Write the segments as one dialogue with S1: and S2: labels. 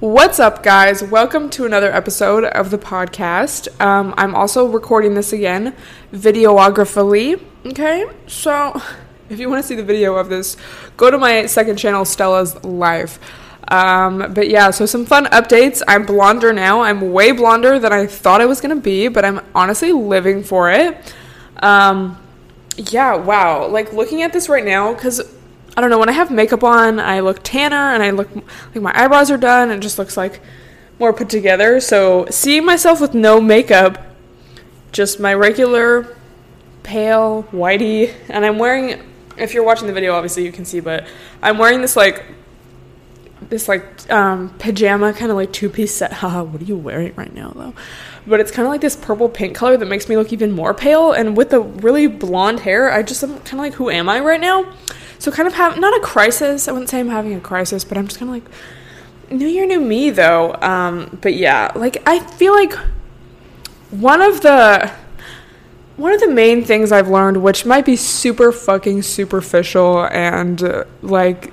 S1: What's up, guys? Welcome to another episode of the podcast. Um, I'm also recording this again, videographically. Okay, so if you want to see the video of this, go to my second channel, Stella's Life. Um, but yeah, so some fun updates. I'm blonder now. I'm way blonder than I thought I was gonna be, but I'm honestly living for it. Um, yeah, wow. Like looking at this right now, because I don't know, when I have makeup on, I look tanner and I look like my eyebrows are done and it just looks like more put together. So seeing myself with no makeup, just my regular pale whitey, and I'm wearing if you're watching the video obviously you can see, but I'm wearing this like this like um, pajama kind of like two piece set. Haha, what are you wearing right now though? But it's kind of like this purple pink color that makes me look even more pale. And with the really blonde hair, I just am kind of like, who am I right now? So kind of have not a crisis. I wouldn't say I'm having a crisis, but I'm just kind of like new year, new me though. Um, but yeah, like I feel like one of the one of the main things I've learned, which might be super fucking superficial and uh, like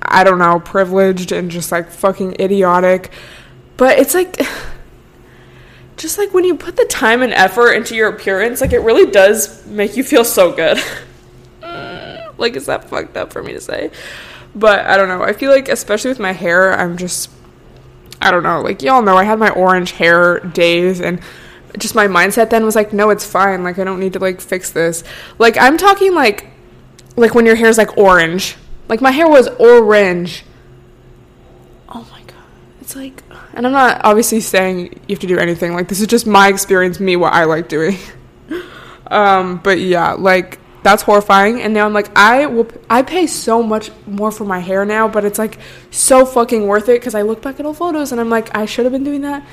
S1: I don't know, privileged and just like fucking idiotic, but it's like just like when you put the time and effort into your appearance, like it really does make you feel so good. Like, is that fucked up for me to say? But I don't know. I feel like, especially with my hair, I'm just, I don't know. Like, y'all know, I had my orange hair days, and just my mindset then was like, no, it's fine. Like, I don't need to, like, fix this. Like, I'm talking, like, like when your hair's, like, orange. Like, my hair was orange. Oh my god. It's like, and I'm not obviously saying you have to do anything. Like, this is just my experience, me, what I like doing. um, but yeah, like, that's horrifying. And now i'm like i will i pay so much more for my hair now but it's like so fucking worth it because i look back at old photos and i'm like i should have been doing that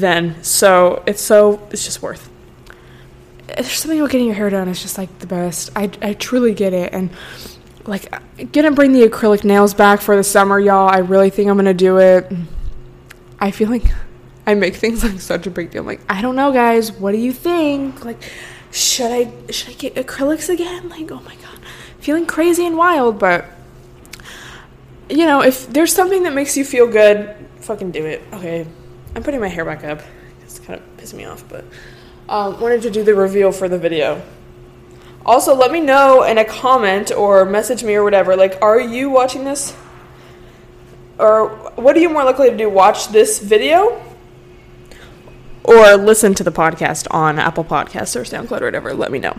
S1: then. So it's so it's just worth. There's something about getting your hair done it's just like the best. I, I truly get it. And like gonna bring the acrylic nails back for the summer y'all. I really think i'm gonna do it. I feel like i make things like such a big deal. I'm like i don't know guys. What do you think? Like should I should I get acrylics again? Like, oh my god, feeling crazy and wild, but you know, if there's something that makes you feel good, fucking do it. Okay, I'm putting my hair back up. It's kind of pissing me off, but um, wanted to do the reveal for the video. Also, let me know in a comment or message me or whatever. Like, are you watching this? Or what are you more likely to do? Watch this video or listen to the podcast on Apple Podcasts or SoundCloud or whatever, let me know.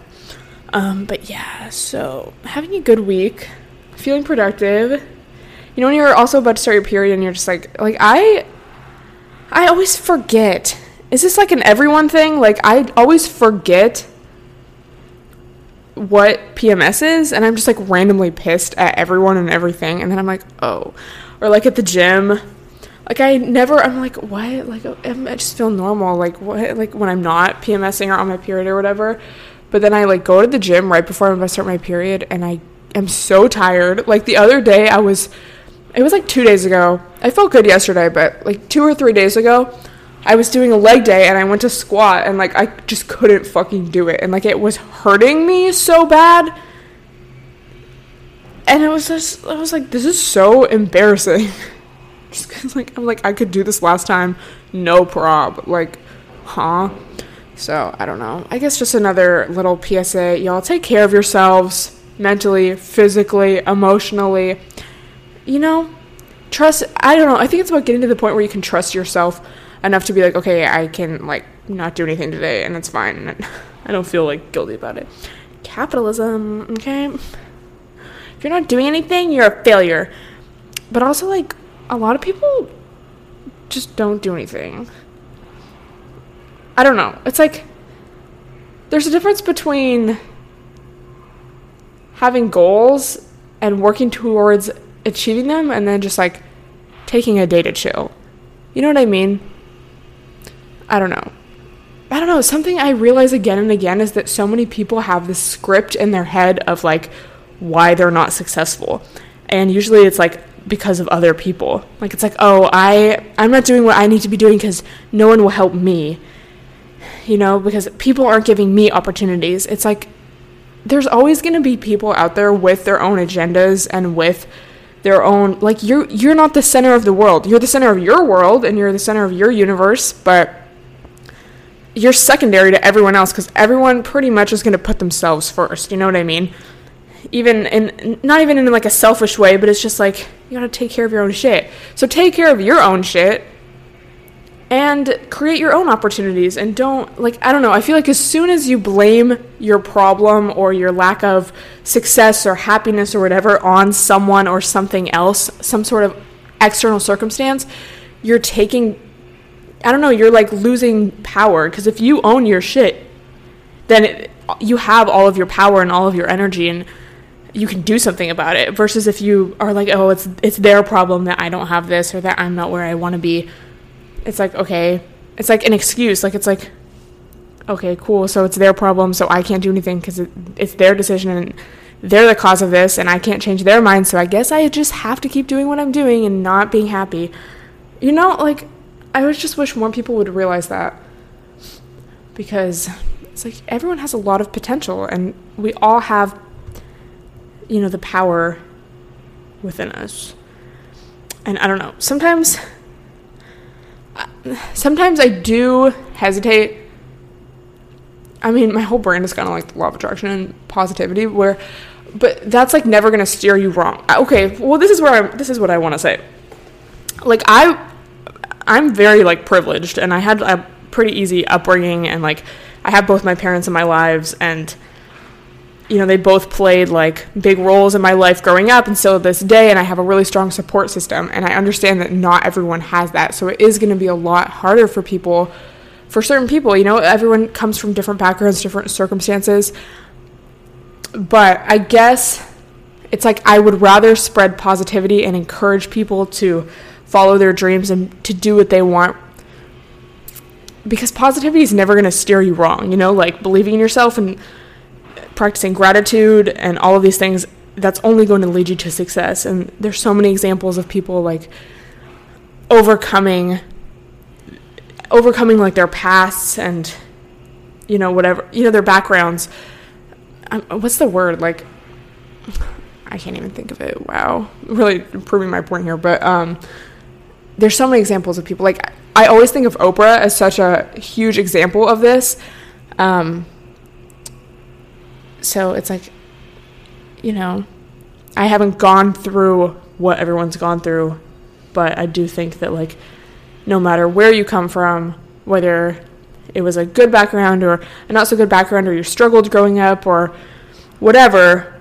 S1: Um, but yeah, so having a good week, feeling productive. You know, when you're also about to start your period and you're just like, like I, I always forget. Is this like an everyone thing? Like I always forget what PMS is, and I'm just like randomly pissed at everyone and everything, and then I'm like, oh, or like at the gym like I never I'm like what like I just feel normal like what like when I'm not PMSing or on my period or whatever. But then I like go to the gym right before I'm about to start my period and I am so tired. Like the other day I was it was like 2 days ago. I felt good yesterday but like 2 or 3 days ago I was doing a leg day and I went to squat and like I just couldn't fucking do it. And like it was hurting me so bad. And it was just I was like this is so embarrassing Just cause like I'm like I could do this last time, no prob. Like, huh? So I don't know. I guess just another little PSA. Y'all take care of yourselves mentally, physically, emotionally. You know, trust. I don't know. I think it's about getting to the point where you can trust yourself enough to be like, okay, I can like not do anything today, and it's fine. And I don't feel like guilty about it. Capitalism, okay. If you're not doing anything, you're a failure. But also like a lot of people just don't do anything. I don't know. It's like there's a difference between having goals and working towards achieving them and then just like taking a day to chill. You know what I mean? I don't know. I don't know. Something I realize again and again is that so many people have this script in their head of like why they're not successful. And usually it's like because of other people. Like it's like, "Oh, I I'm not doing what I need to be doing cuz no one will help me." You know, because people aren't giving me opportunities. It's like there's always going to be people out there with their own agendas and with their own like you're you're not the center of the world. You're the center of your world and you're the center of your universe, but you're secondary to everyone else because everyone pretty much is going to put themselves first. You know what I mean? Even in not even in like a selfish way, but it's just like you got to take care of your own shit. So take care of your own shit and create your own opportunities and don't like I don't know, I feel like as soon as you blame your problem or your lack of success or happiness or whatever on someone or something else, some sort of external circumstance, you're taking I don't know, you're like losing power because if you own your shit, then it, you have all of your power and all of your energy and you can do something about it versus if you are like, "Oh, it's it's their problem that I don't have this or that I'm not where I want to be." It's like, "Okay, it's like an excuse. Like it's like okay, cool. So it's their problem, so I can't do anything cuz it, it's their decision and they're the cause of this and I can't change their mind, so I guess I just have to keep doing what I'm doing and not being happy." You know, like I just wish more people would realize that. Because it's like everyone has a lot of potential and we all have you know the power within us. And I don't know. Sometimes sometimes I do hesitate I mean, my whole brain is kind of like the law of attraction and positivity, where, but that's like never gonna steer you wrong. Okay, well, this is where I'm. This is what I want to say. Like I, I'm very like privileged and I had a pretty easy upbringing and like I have both my parents in my lives and you know they both played like big roles in my life growing up and still this day and I have a really strong support system and I understand that not everyone has that so it is going to be a lot harder for people for certain people you know? Everyone comes from different backgrounds different circumstances but I guess it's like I would rather spread positivity and encourage people to follow their dreams and to do what they want because positivity is never going to steer you wrong you know? Like believing in yourself and practicing gratitude and all of these things that's only going to lead you to success. And there's so many examples of people like overcoming overcoming like their pasts and you know whatever you know their backgrounds. Um, what's the word? Like i can't even think of it. Wow. Really proving my point here but um there's so many examples of people. Like I always think of Oprah as such a huge example of this. Um, so it's like, you know, I haven't gone through what everyone's gone through, but I do think that like, no matter where you come from, whether it was a good background or a not so good background, or you struggled growing up, or whatever,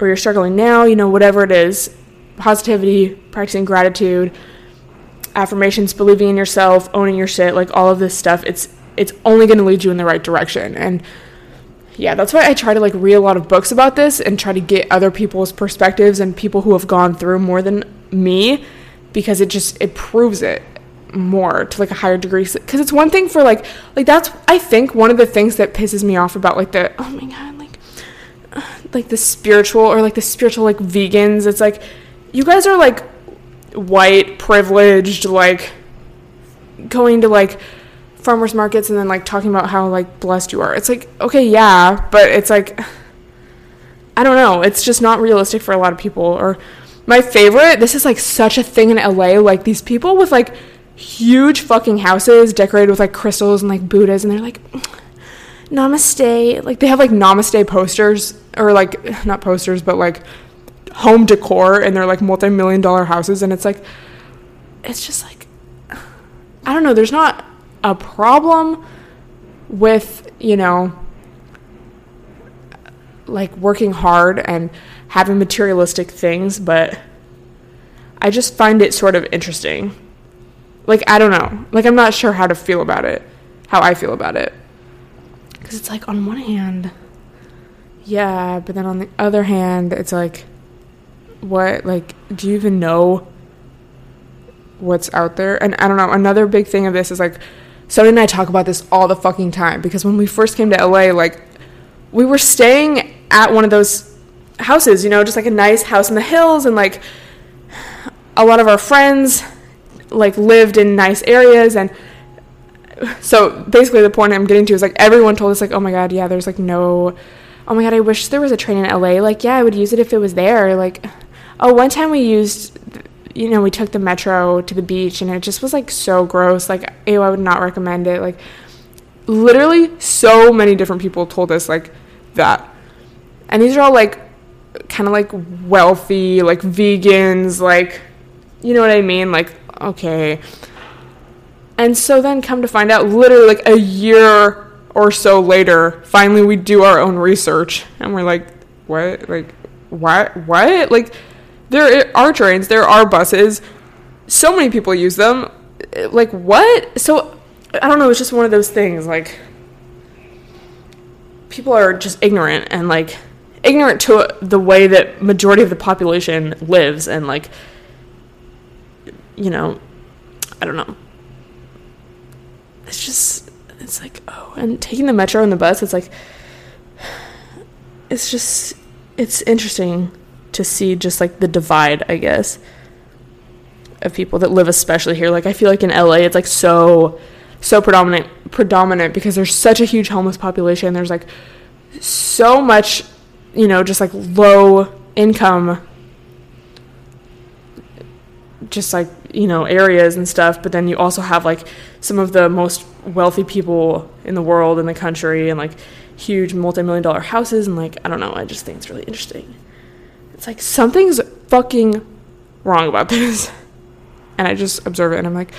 S1: or you're struggling now, you know, whatever it is, positivity, practicing gratitude affirmations, believing in yourself, owning your shit, like all of this stuff, it's it's only going to lead you in the right direction. And yeah, that's why I try to like read a lot of books about this and try to get other people's perspectives and people who have gone through more than me because it just it proves it more to like a higher degree. Because it's one thing for like like that's I think one of the things that pisses me off about like the oh my god like uh, like the spiritual or like the spiritual like vegans it's like you guys are like white privileged like going to like farmers markets and then like talking about how like blessed you are. It's like okay yeah but it's like i don't know. It's just not realistic for a lot of people. Or my favorite this is like such a thing in la like these people with like huge fucking houses decorated with like crystals and like buddhas and they're like namaste. Like they have like namaste posters or like not posters but like home decor and they're like multi-million dollar houses and it's like it's just like I don't know, there's not a problem with, you know, like working hard and having materialistic things, but I just find it sort of interesting. Like I don't know. Like I'm not sure how to feel about it. How I feel about it. Cuz it's like on one hand, yeah, but then on the other hand, it's like what like do you even know what's out there. And I don't know, another big thing of this is like Sony and I talk about this all the fucking time because when we first came to LA, like we were staying at one of those houses, you know, just like a nice house in the hills and like a lot of our friends like lived in nice areas and so basically the point I'm getting to is like everyone told us like, "Oh my god, yeah, there's like no Oh my god, I wish there was a train in LA." Like, yeah, I would use it if it was there. Like, oh, one time we used you know, we took the metro to the beach and it just was like so gross. Like, ew, I would not recommend it. Like, literally, so many different people told us like that. And these are all like kind of like wealthy, like vegans, like, you know what I mean? Like, okay. And so then come to find out, literally like a year or so later, finally we do our own research and we're like, what? Like, what? What? Like, there are trains, there are buses. So many people use them. Eh, like what? So I don't know, it's just one of those things like people are just ignorant and like ignorant to the way that majority of the population lives and like you know, I don't know. It's just it's like oh, and taking the metro and the bus, it's like it's just it's interesting to see just like the divide, I guess, of people that live especially here. Like I feel like in LA it's like so so predominant predominant because there's such a huge homeless population. There's like so much, you know, just like low income just like, you know, areas and stuff, but then you also have like some of the most wealthy people in the world in the country and like huge multi-million dollar houses and like I don't know, I just think it's really interesting. It's like something's fucking wrong about this. And I just observe it and I'm like,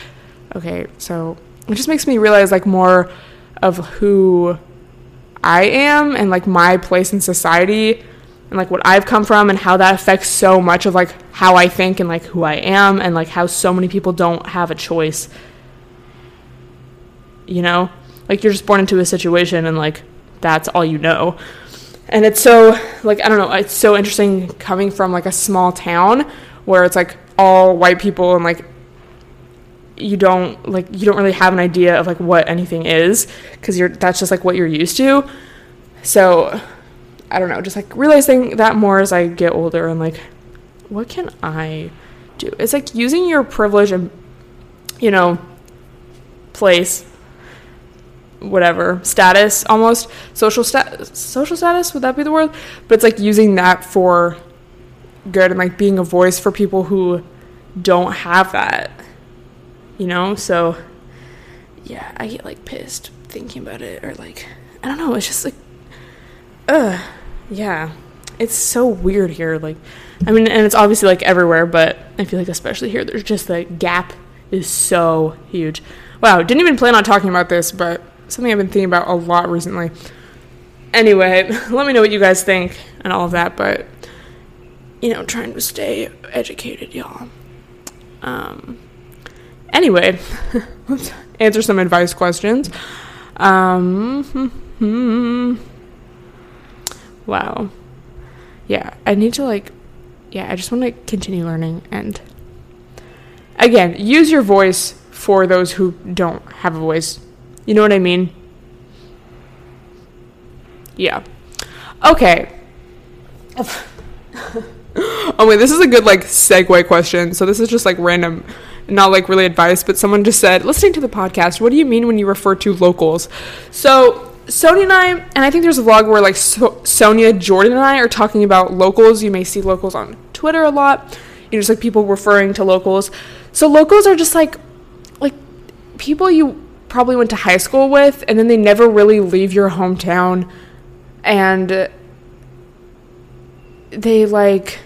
S1: okay, so it just makes me realize like more of who I am and like my place in society and like what I've come from and how that affects so much of like how I think and like who I am and like how so many people don't have a choice. You know? Like you're just born into a situation and like that's all you know and it's so like I don't know, it's so interesting coming from like a small town where it's like all white people and like you don't like you don't really have an idea of like what anything is because you're that's just like what you're used to. So I don't know, just like realizing that more as I get older and like what can I do? It's like using your privilege and you know place whatever status almost. Social social status would that be the word? But it's like using that for good and like being a voice for people who don't have that you know? So yeah i get like pissed thinking about it or like i don't know it's just like uh yeah. It's so weird here like i mean and it's obviously like everywhere but i feel like especially here there's just the gap is so huge. Wow didn't even plan on talking about this but something I've been thinking about a lot recently. Anyway, let me know what you guys think and all of that, but you know, trying to stay educated, y'all. Um, anyway, let's answer some advice questions. Um, hmm, wow. Yeah, I need to like, yeah, I just want to continue learning and again, use your voice for those who don't have a voice you know what I mean? Yeah. Okay. oh wait, this is a good like segue question. So this is just like random, not like really advice, but someone just said, listening to the podcast, what do you mean when you refer to locals? So Sonia and I, and I think there's a vlog where like so- Sonia, Jordan, and I are talking about locals. You may see locals on Twitter a lot. You know, just like people referring to locals. So locals are just like like people you probably went to high school with, and then they never really leave your hometown. And they like,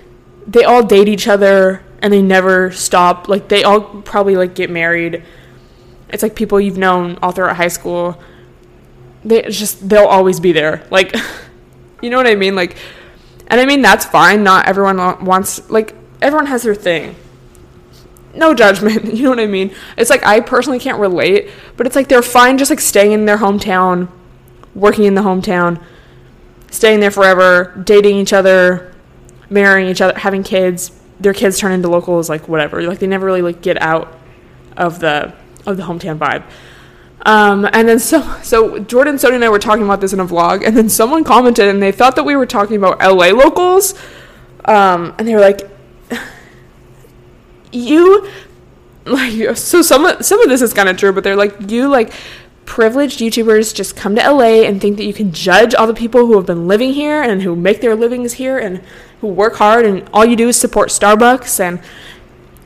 S1: they all date each other and they never stop. Like, they all probably like get married. It's like people you've known all throughout high school. They just, they'll always be there. Like, you know what I mean? Like, and I mean, that's fine. Not everyone wants, like, everyone has their thing no judgment. You know what I mean? It's like I personally can't relate, but it's like they're fine just like staying in their hometown, working in the hometown, staying there forever, dating each other, marrying each other, having kids. Their kids turn into locals, like whatever. Like they never really like get out of the of the hometown vibe. Um, and then so so Jordan, Sony, and I were talking about this in a vlog, and then someone commented, and they thought that we were talking about LA locals, um, and they were like, "You like so some of some of this is kind of true, but they're like you like." privileged YouTubers just come to LA and think that you can judge all the people who have been living here and who make their livings here and who work hard and all you do is support Starbucks and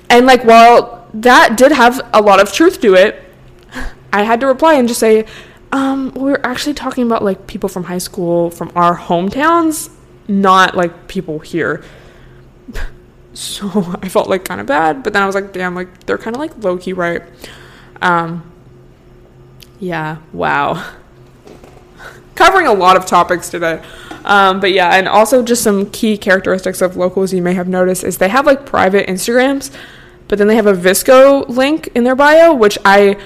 S1: and like while that did have a lot of truth to it, I had to reply and just say, um, we're actually talking about like people from high school from our hometowns, not like people here. So I felt like kind of bad, but then I was like, damn, like they're kind of like low key right. Um, yeah, wow. Covering a lot of topics today. Um, but yeah, and also just some key characteristics of locals you may have noticed is they have like private Instagrams, but then they have a VSCO link in their bio, which I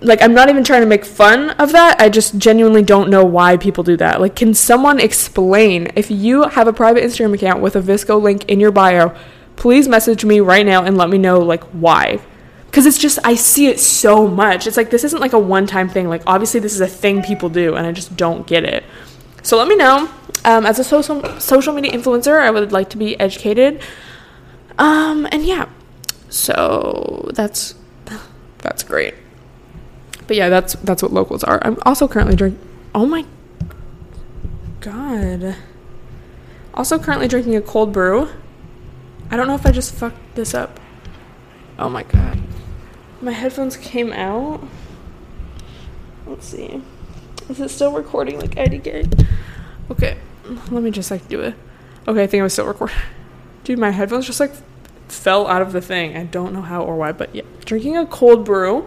S1: like I'm not even trying to make fun of that. I just genuinely don't know why people do that. Like can someone explain if you have a private Instagram account with a VSCO link in your bio, please message me right now and let me know like why because it's just I see it so much. It's like this isn't like a one-time thing. Like obviously this is a thing people do, and I just don't get it. So let me know. Um, as a social social media influencer, I would like to be educated. Um, and yeah, so that's that's great. But yeah, that's that's what locals are. I'm also currently drinking. Oh my god. Also currently drinking a cold brew. I don't know if I just fucked this up. Oh my god. My headphones came out. Let's see. Is it still recording like IDK? Okay, let me just like do it. Okay, I think I was still recording. Dude, my headphones just like fell out of the thing. I don't know how or why, but yeah. Drinking a cold brew.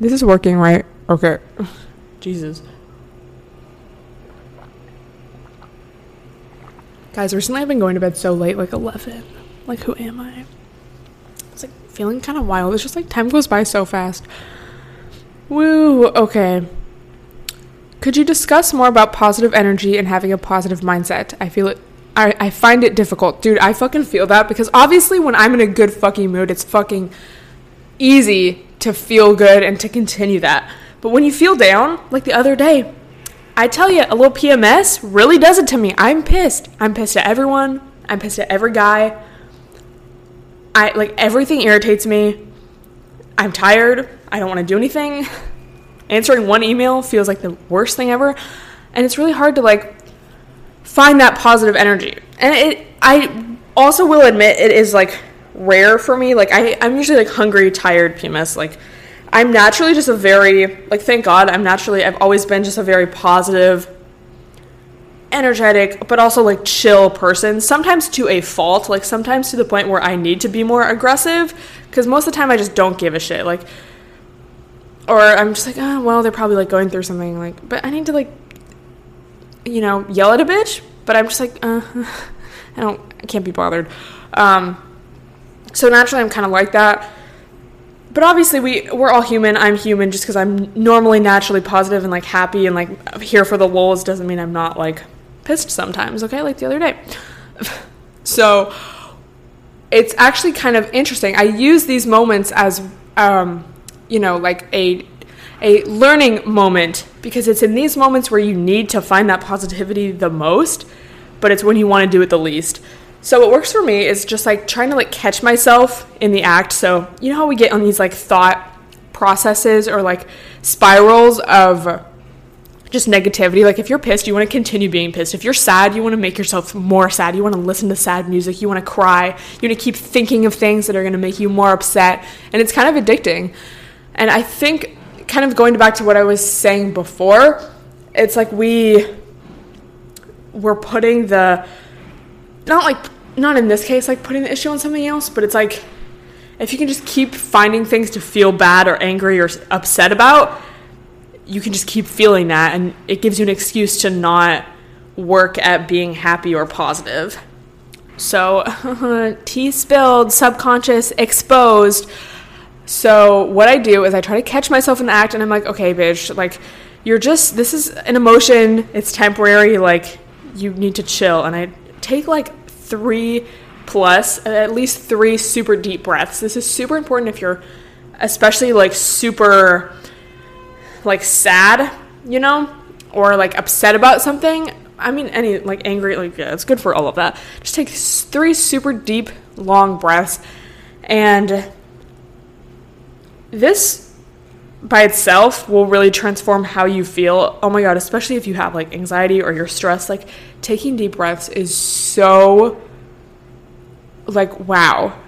S1: This is working, right? Okay. Jesus. Guys, recently I've been going to bed so late, like 11. Like, who am I? It's like feeling kind of wild. It's just like time goes by so fast. Woo, okay. Could you discuss more about positive energy and having a positive mindset? I feel it. I, I find it difficult. Dude, I fucking feel that because obviously when I'm in a good fucking mood, it's fucking easy to feel good and to continue that. But when you feel down, like the other day, I tell you, a little PMS really does it to me. I'm pissed. I'm pissed at everyone. I'm pissed at every guy. I like everything irritates me. I'm tired. I don't want to do anything. Answering one email feels like the worst thing ever. And it's really hard to like find that positive energy. And it I also will admit it is like rare for me. Like I I'm usually like hungry, tired PMS like I'm naturally just a very like thank God I'm naturally I've always been just a very positive energetic but also like chill person sometimes to a fault like sometimes to the point where i need to be more aggressive because most of the time i just don't give a shit like or i'm just like oh well they're probably like going through something like but i need to like you know yell at a bitch but i'm just like uh, i don't i can't be bothered um so naturally i'm kind of like that but obviously we we're all human i'm human just because i'm normally naturally positive and like happy and like here for the lulls doesn't mean i'm not like pissed sometimes, okay? Like the other day. so it's actually kind of interesting. I use these moments as, um, you know, like a a learning moment because it's in these moments where you need to find that positivity the most, but it's when you want to do it the least. So what works for me is just like trying to like catch myself in the act. So you know how we get on these like thought processes or like spirals of just negativity. Like if you're pissed, you want to continue being pissed. If you're sad, you want to make yourself more sad. You want to listen to sad music. You want to cry. You want to keep thinking of things that are going to make you more upset. And it's kind of addicting. And I think kind of going back to what I was saying before, it's like we we're putting the not like not in this case like putting the issue on something else, but it's like if you can just keep finding things to feel bad or angry or upset about, you can just keep feeling that and it gives you an excuse to not work at being happy or positive. So, tea spilled, subconscious exposed. So, what I do is I try to catch myself in the act and I'm like, okay, bitch, like, you're just, this is an emotion, it's temporary, like, you need to chill. And I take like three plus, uh, at least three super deep breaths. This is super important if you're especially like super like sad, you know, or like upset about something, I mean, any like angry, like yeah, it's good for all of that. Just take three super deep, long breaths, and this by itself will really transform how you feel. Oh my god, especially if you have like anxiety or you're stressed, like taking deep breaths is so like wow.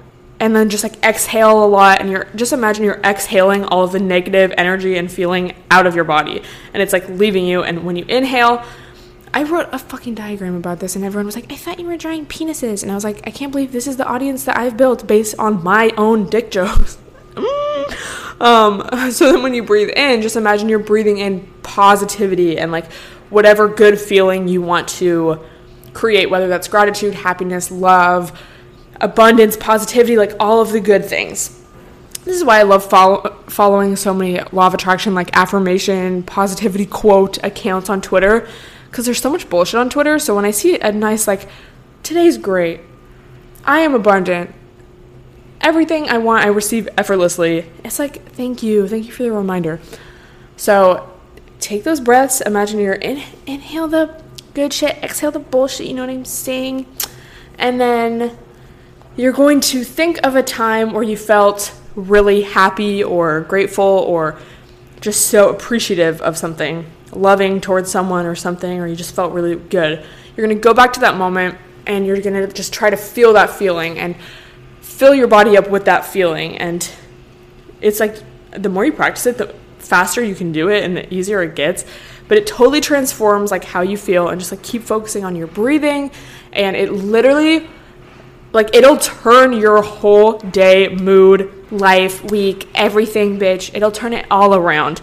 S1: And then just like exhale a lot and you're just imagine you're exhaling all of the negative energy and feeling out of your body. And it's like leaving you and when you inhale I wrote a fucking diagram about this and everyone was like I thought you were drawing penises. And I was like I can't believe this is the audience that I've built based on my own dick jokes. Um, so then when you breathe in just imagine you're breathing in positivity and like whatever good feeling you want to create whether that's gratitude happiness love abundance, positivity, like all of the good things. This is why I love follow- following so many law of attraction, like affirmation, positivity quote accounts on Twitter, because there's so much bullshit on Twitter. So when I see a nice, like, today's great, I am abundant, everything I want, I receive effortlessly, it's like, thank you, thank you for the reminder. So take those breaths, imagine you're in, inhale the good shit, exhale the bullshit, you know what I'm saying? And then you're going to think of a time where you felt really happy or grateful or just so appreciative of something, loving towards someone or something, or you just felt really good. You're going to go back to that moment and you're going to just try to feel that feeling and fill your body up with that feeling. And it's like the more you practice it, the faster you can do it and the easier it gets. But it totally transforms like how you feel and just like keep focusing on your breathing and it literally like it'll turn your whole day, mood, life, week, everything, bitch. It'll turn it all around.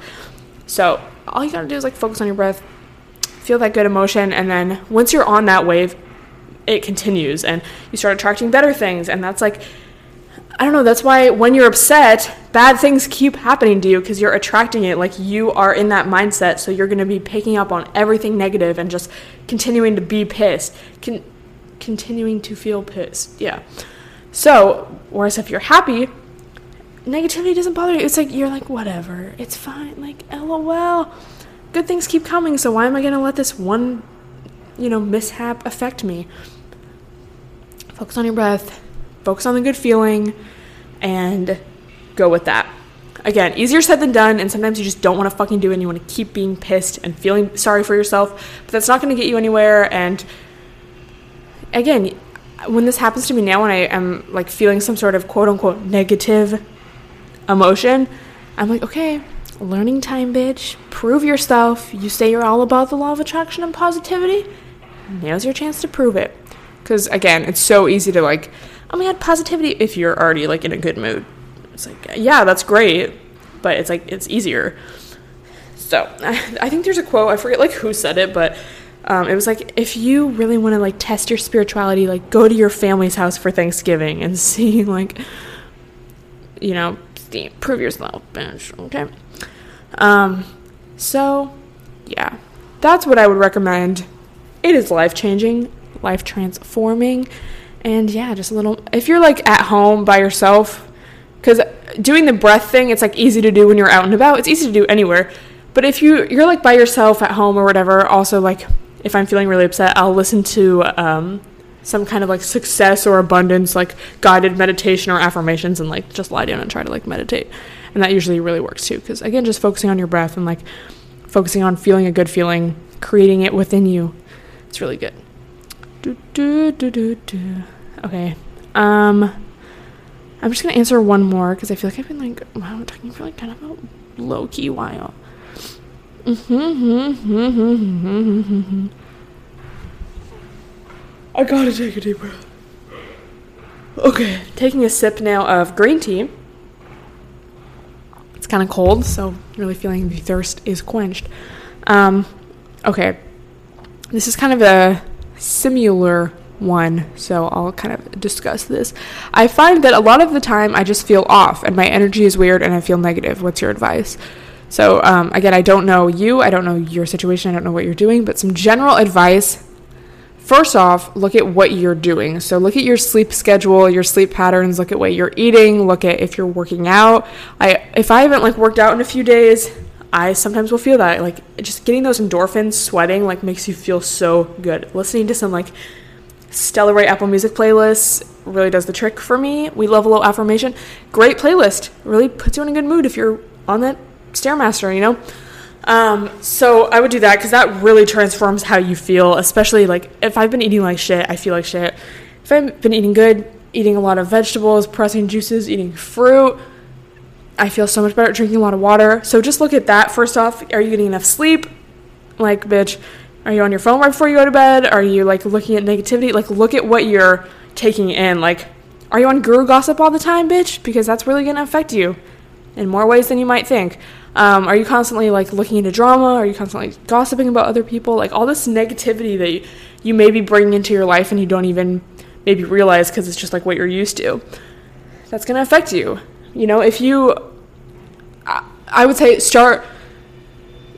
S1: So all you gotta do is like focus on your breath, feel that good emotion, and then once you're on that wave, it continues and you start attracting better things. And that's like, I don't know, that's why when you're upset, bad things keep happening to you because you're attracting it. Like you are in that mindset, so you're gonna be picking up on everything negative and just continuing to be pissed. Can continuing to feel pissed. Yeah. So, whereas if you're happy, negativity doesn't bother you. It's like you're like, whatever, it's fine. Like, lol. Good things keep coming, so why am I gonna let this one, you know, mishap affect me? Focus on your breath, focus on the good feeling, and go with that. Again, easier said than done, and sometimes you just don't want to fucking do it and you want to keep being pissed and feeling sorry for yourself, but that's not gonna get you anywhere, and again, when this happens to me now, when I am like feeling some sort of quote unquote negative emotion, I'm like, okay, learning time, bitch. Prove yourself. You say you're all about the law of attraction and positivity. Now's your chance to prove it. Because again, it's so easy to like, oh my god, positivity if you're already like in a good mood. It's like, yeah, that's great, but it's like, it's easier. So I think there's a quote, I forget like who said it, but um, it was like if you really want to like test your spirituality, like go to your family's house for Thanksgiving and see like, you know, prove yourself, bitch. Okay. Um, so yeah, that's what I would recommend. It is life changing, life transforming, and yeah, just a little. If you're like at home by yourself, because doing the breath thing, it's like easy to do when you're out and about. It's easy to do anywhere. But if you you're like by yourself at home or whatever, also like if I'm feeling really upset, I'll listen to um, some kind of like success or abundance, like guided meditation or affirmations, and like just lie down and try to like meditate. And that usually really works too, because again, just focusing on your breath and like focusing on feeling a good feeling, creating it within you, it's really good. Do, do, do, do, do. Okay. Um, I'm just gonna answer one more because I feel like I've been like wow, I'm talking for like kind of a low key while. I gotta take a deep breath. Okay, taking a sip now of green tea. It's kind of cold, so really feeling the thirst is quenched. Um, okay, this is kind of a similar one, so I'll kind of discuss this. I find that a lot of the time I just feel off and my energy is weird and I feel negative. What's your advice? So, um, again, I don't know you, I don't know your situation, I don't know what you're doing, but some general advice first off, look at what you're doing. So look at your sleep schedule, your sleep patterns, look at what you're eating, look at if you're working out. I if I haven't like worked out in a few days, I sometimes will feel that like just getting those endorphins, sweating like makes you feel so good. Listening to some like Stella Rae Apple Music playlists really does the trick for me. We love a little affirmation. Great playlist. Really puts you in a good mood if you're on that Stairmaster, you know? Um, so I would do that because that really transforms how you feel, especially like if I've been eating like shit, I feel like shit. If I've been eating good, eating a lot of vegetables, pressing juices, eating fruit, I feel so much better drinking a lot of water. So just look at that first off. Are you getting enough sleep? Like, bitch, are you on your phone right before you go to bed? Are you like looking at negativity? Like, look at what you're taking in. Like, are you on guru gossip all the time, bitch? Because that's really gonna affect you in more ways than you might think. Um, are you constantly like looking into drama? Are you constantly gossiping about other people? Like all this negativity that you, you may be bringing into your life and you don't even maybe realize because it's just like what you're used to. That's gonna affect you. You know, if you, I, would say start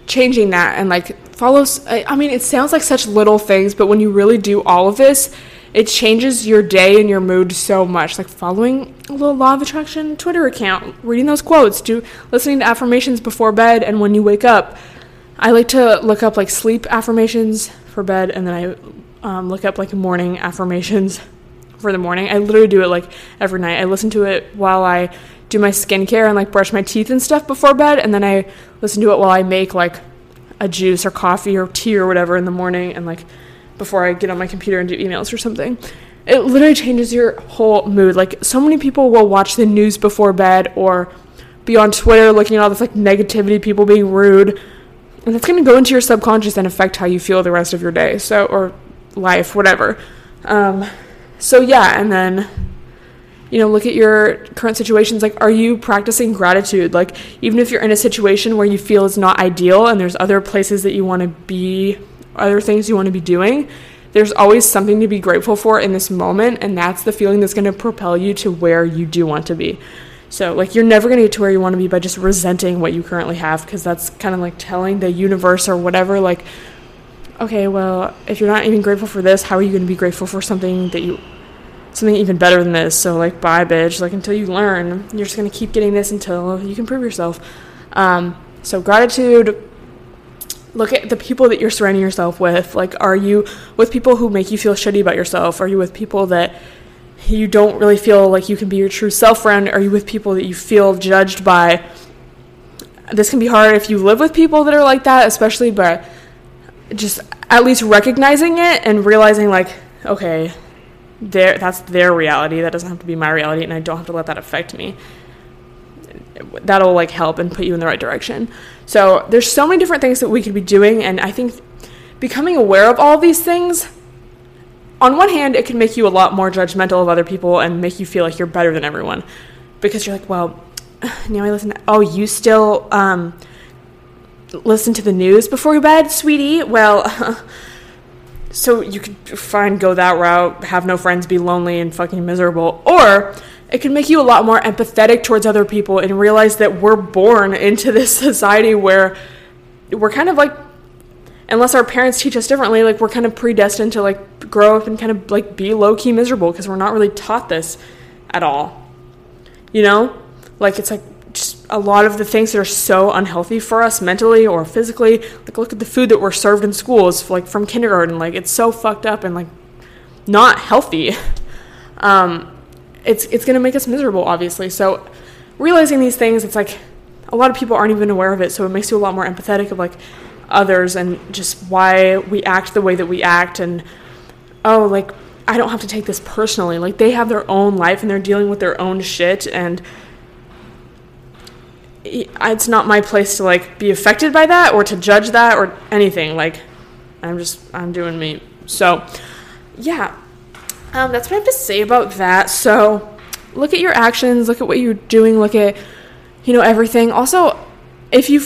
S1: changing that and like follow. I mean, it sounds like such little things, but when you really do all of this, it changes your day and your mood so much. Like following a little law of attraction Twitter account, reading those quotes, do listening to affirmations before bed and when you wake up. I like to look up like sleep affirmations for bed, and then I um, look up like morning affirmations for the morning. I literally do it like every night. I listen to it while I do my skincare and like brush my teeth and stuff before bed, and then I listen to it while I make like a juice or coffee or tea or whatever in the morning, and like before I get on my computer and do emails or something. It literally changes your whole mood. Like so many people will watch the news before bed or be on Twitter looking at all this like negativity, people being rude, and that's to go into your subconscious and affect how you feel the rest of your day. So or life, whatever. Um, so yeah, and then you know, look at your current situations. Like, are you practicing gratitude? Like, even if you're in a situation where you feel it's not ideal and there's other places that you want to be other things you want to be doing, there's always something to be grateful for in this moment, and that's the feeling that's going to propel you to where you do want to be. So, like, you're never going to get to where you want to be by just resenting what you currently have, because that's kind of like telling the universe or whatever, like, okay, well, if you're not even grateful for this, how are you going to be grateful for something that you, something even better than this? So, like, bye, bitch. Like, until you learn, you're just to keep getting this until you can prove yourself. Um, so, gratitude, look at the people that you're surrounding yourself with. Like, are you with people who make you feel shitty about yourself? Are you with people that you don't really feel like you can be your true self around? Are you with people that you feel judged by? This can be hard if you live with people that are like that, especially, but just at least recognizing it and realizing, like, okay, their, that's their reality. That doesn't have to be my reality, and I don't have to let that affect me that'll like help and put you in the right direction. So there's so many different things that we could be doing, and I think becoming aware of all these things. On one hand, it can make you a lot more judgmental of other people and make you feel like you're better than everyone, because you're like, well, now I listen. To, oh, you still um, listen to the news before bed, sweetie? Well. so you could fine go that route, have no friends, be lonely and fucking miserable, or it can make you a lot more empathetic towards other people and realize that we're born into this society where we're kind of like unless our parents teach us differently like we're kind of predestined to like grow up and kind of like be low key miserable because we're not really taught this at all. You know? Like it's like just a lot of the things that are so unhealthy for us mentally or physically like look at the food that we're served in schools like from kindergarten like it's so fucked up and like not healthy. Um it's it's to make us miserable obviously. So realizing these things it's like a lot of people aren't even aware of it so it makes you a lot more empathetic of like others and just why we act the way that we act and oh like I don't have to take this personally. Like they have their own life and they're dealing with their own shit and it's not my place to like be affected by that or to judge that or anything. Like I'm just I'm doing me. So yeah. Um, that's what I have to say about that. So look at your actions, look at what you're doing, look at you know everything. Also, if you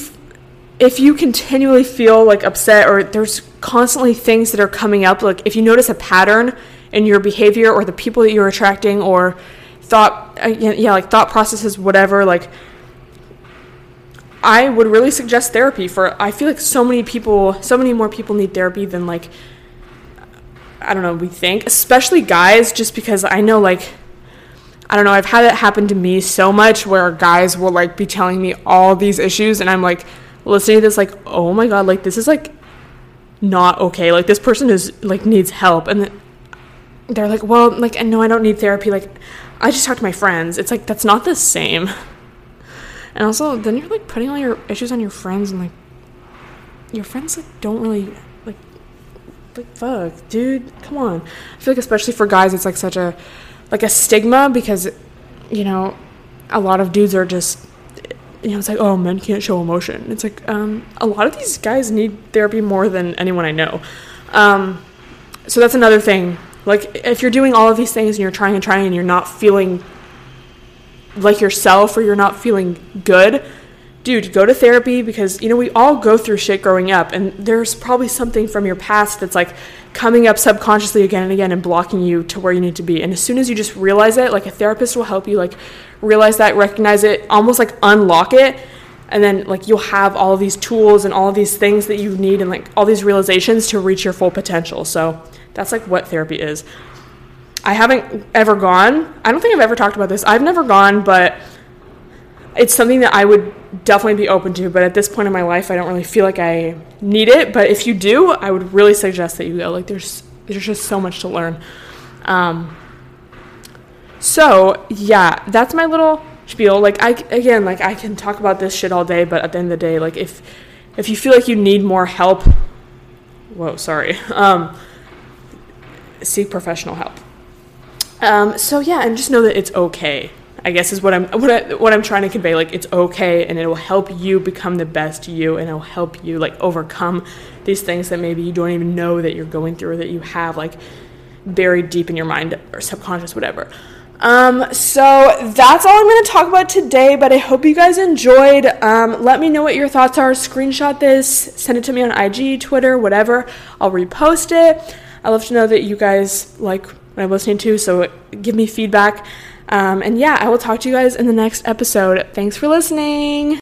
S1: if you continually feel like upset or there's constantly things that are coming up, like if you notice a pattern in your behavior or the people that you're attracting or thought uh, yeah like thought processes whatever like I would really suggest therapy for I feel like so many people so many more people need therapy than like I don't know, we think, especially guys, just because I know, like, I don't know, I've had it happen to me so much where guys will, like, be telling me all these issues, and I'm, like, listening to this, like, oh my god, like, this is, like, not okay. Like, this person is, like, needs help. And they're like, well, like, no, I don't need therapy. Like, I just talk to my friends. It's like, that's not the same. And also, then you're, like, putting all your issues on your friends, and, like, your friends, like, don't really like like fuck, dude, come on. I feel like especially for guys, it's like such a like a stigma because you know a lot of dudes are just you know it's like oh men can't show emotion. It's like um, a lot of these guys need therapy more than anyone I know. Um, so that's another thing. Like if you're doing all of these things and you're trying and trying and you're not feeling like yourself or you're not feeling good dude, go to therapy because, you know, we all go through shit growing up, and there's probably something from your past that's like coming up subconsciously again and again and blocking you to where you need to be. And as soon as you just realize it, like a therapist will help you, like, realize that, recognize it, almost like unlock it. And then, like, you'll have all these tools and all these things that you need and, like, all these realizations to reach your full potential. So, that's like what therapy is. I haven't ever gone. I don't think I've ever talked about this. I've never gone, but it's something that I would definitely be open to, but at this point in my life, I don't really feel like I need it. But if you do, I would really suggest that you go. Like, there's there's just so much to learn. Um, so yeah, that's my little spiel. Like, I again, like I can talk about this shit all day, but at the end of the day, like if if you feel like you need more help, whoa, sorry, um, seek professional help. Um, so yeah, and just know that it's okay I guess is what I'm what, I, what I'm trying to convey. Like it's okay, and it will help you become the best you, and it'll help you like overcome these things that maybe you don't even know that you're going through, or that you have like buried deep in your mind or subconscious, whatever. Um, so that's all I'm going to talk about today, but I hope you guys enjoyed. Um, let me know what your thoughts are. Screenshot this, send it to me on IG, Twitter, whatever. I'll repost it. I love to know that you guys like what I'm listening to, so give me feedback. Um, and yeah, I will talk to you guys in the next episode. Thanks for listening.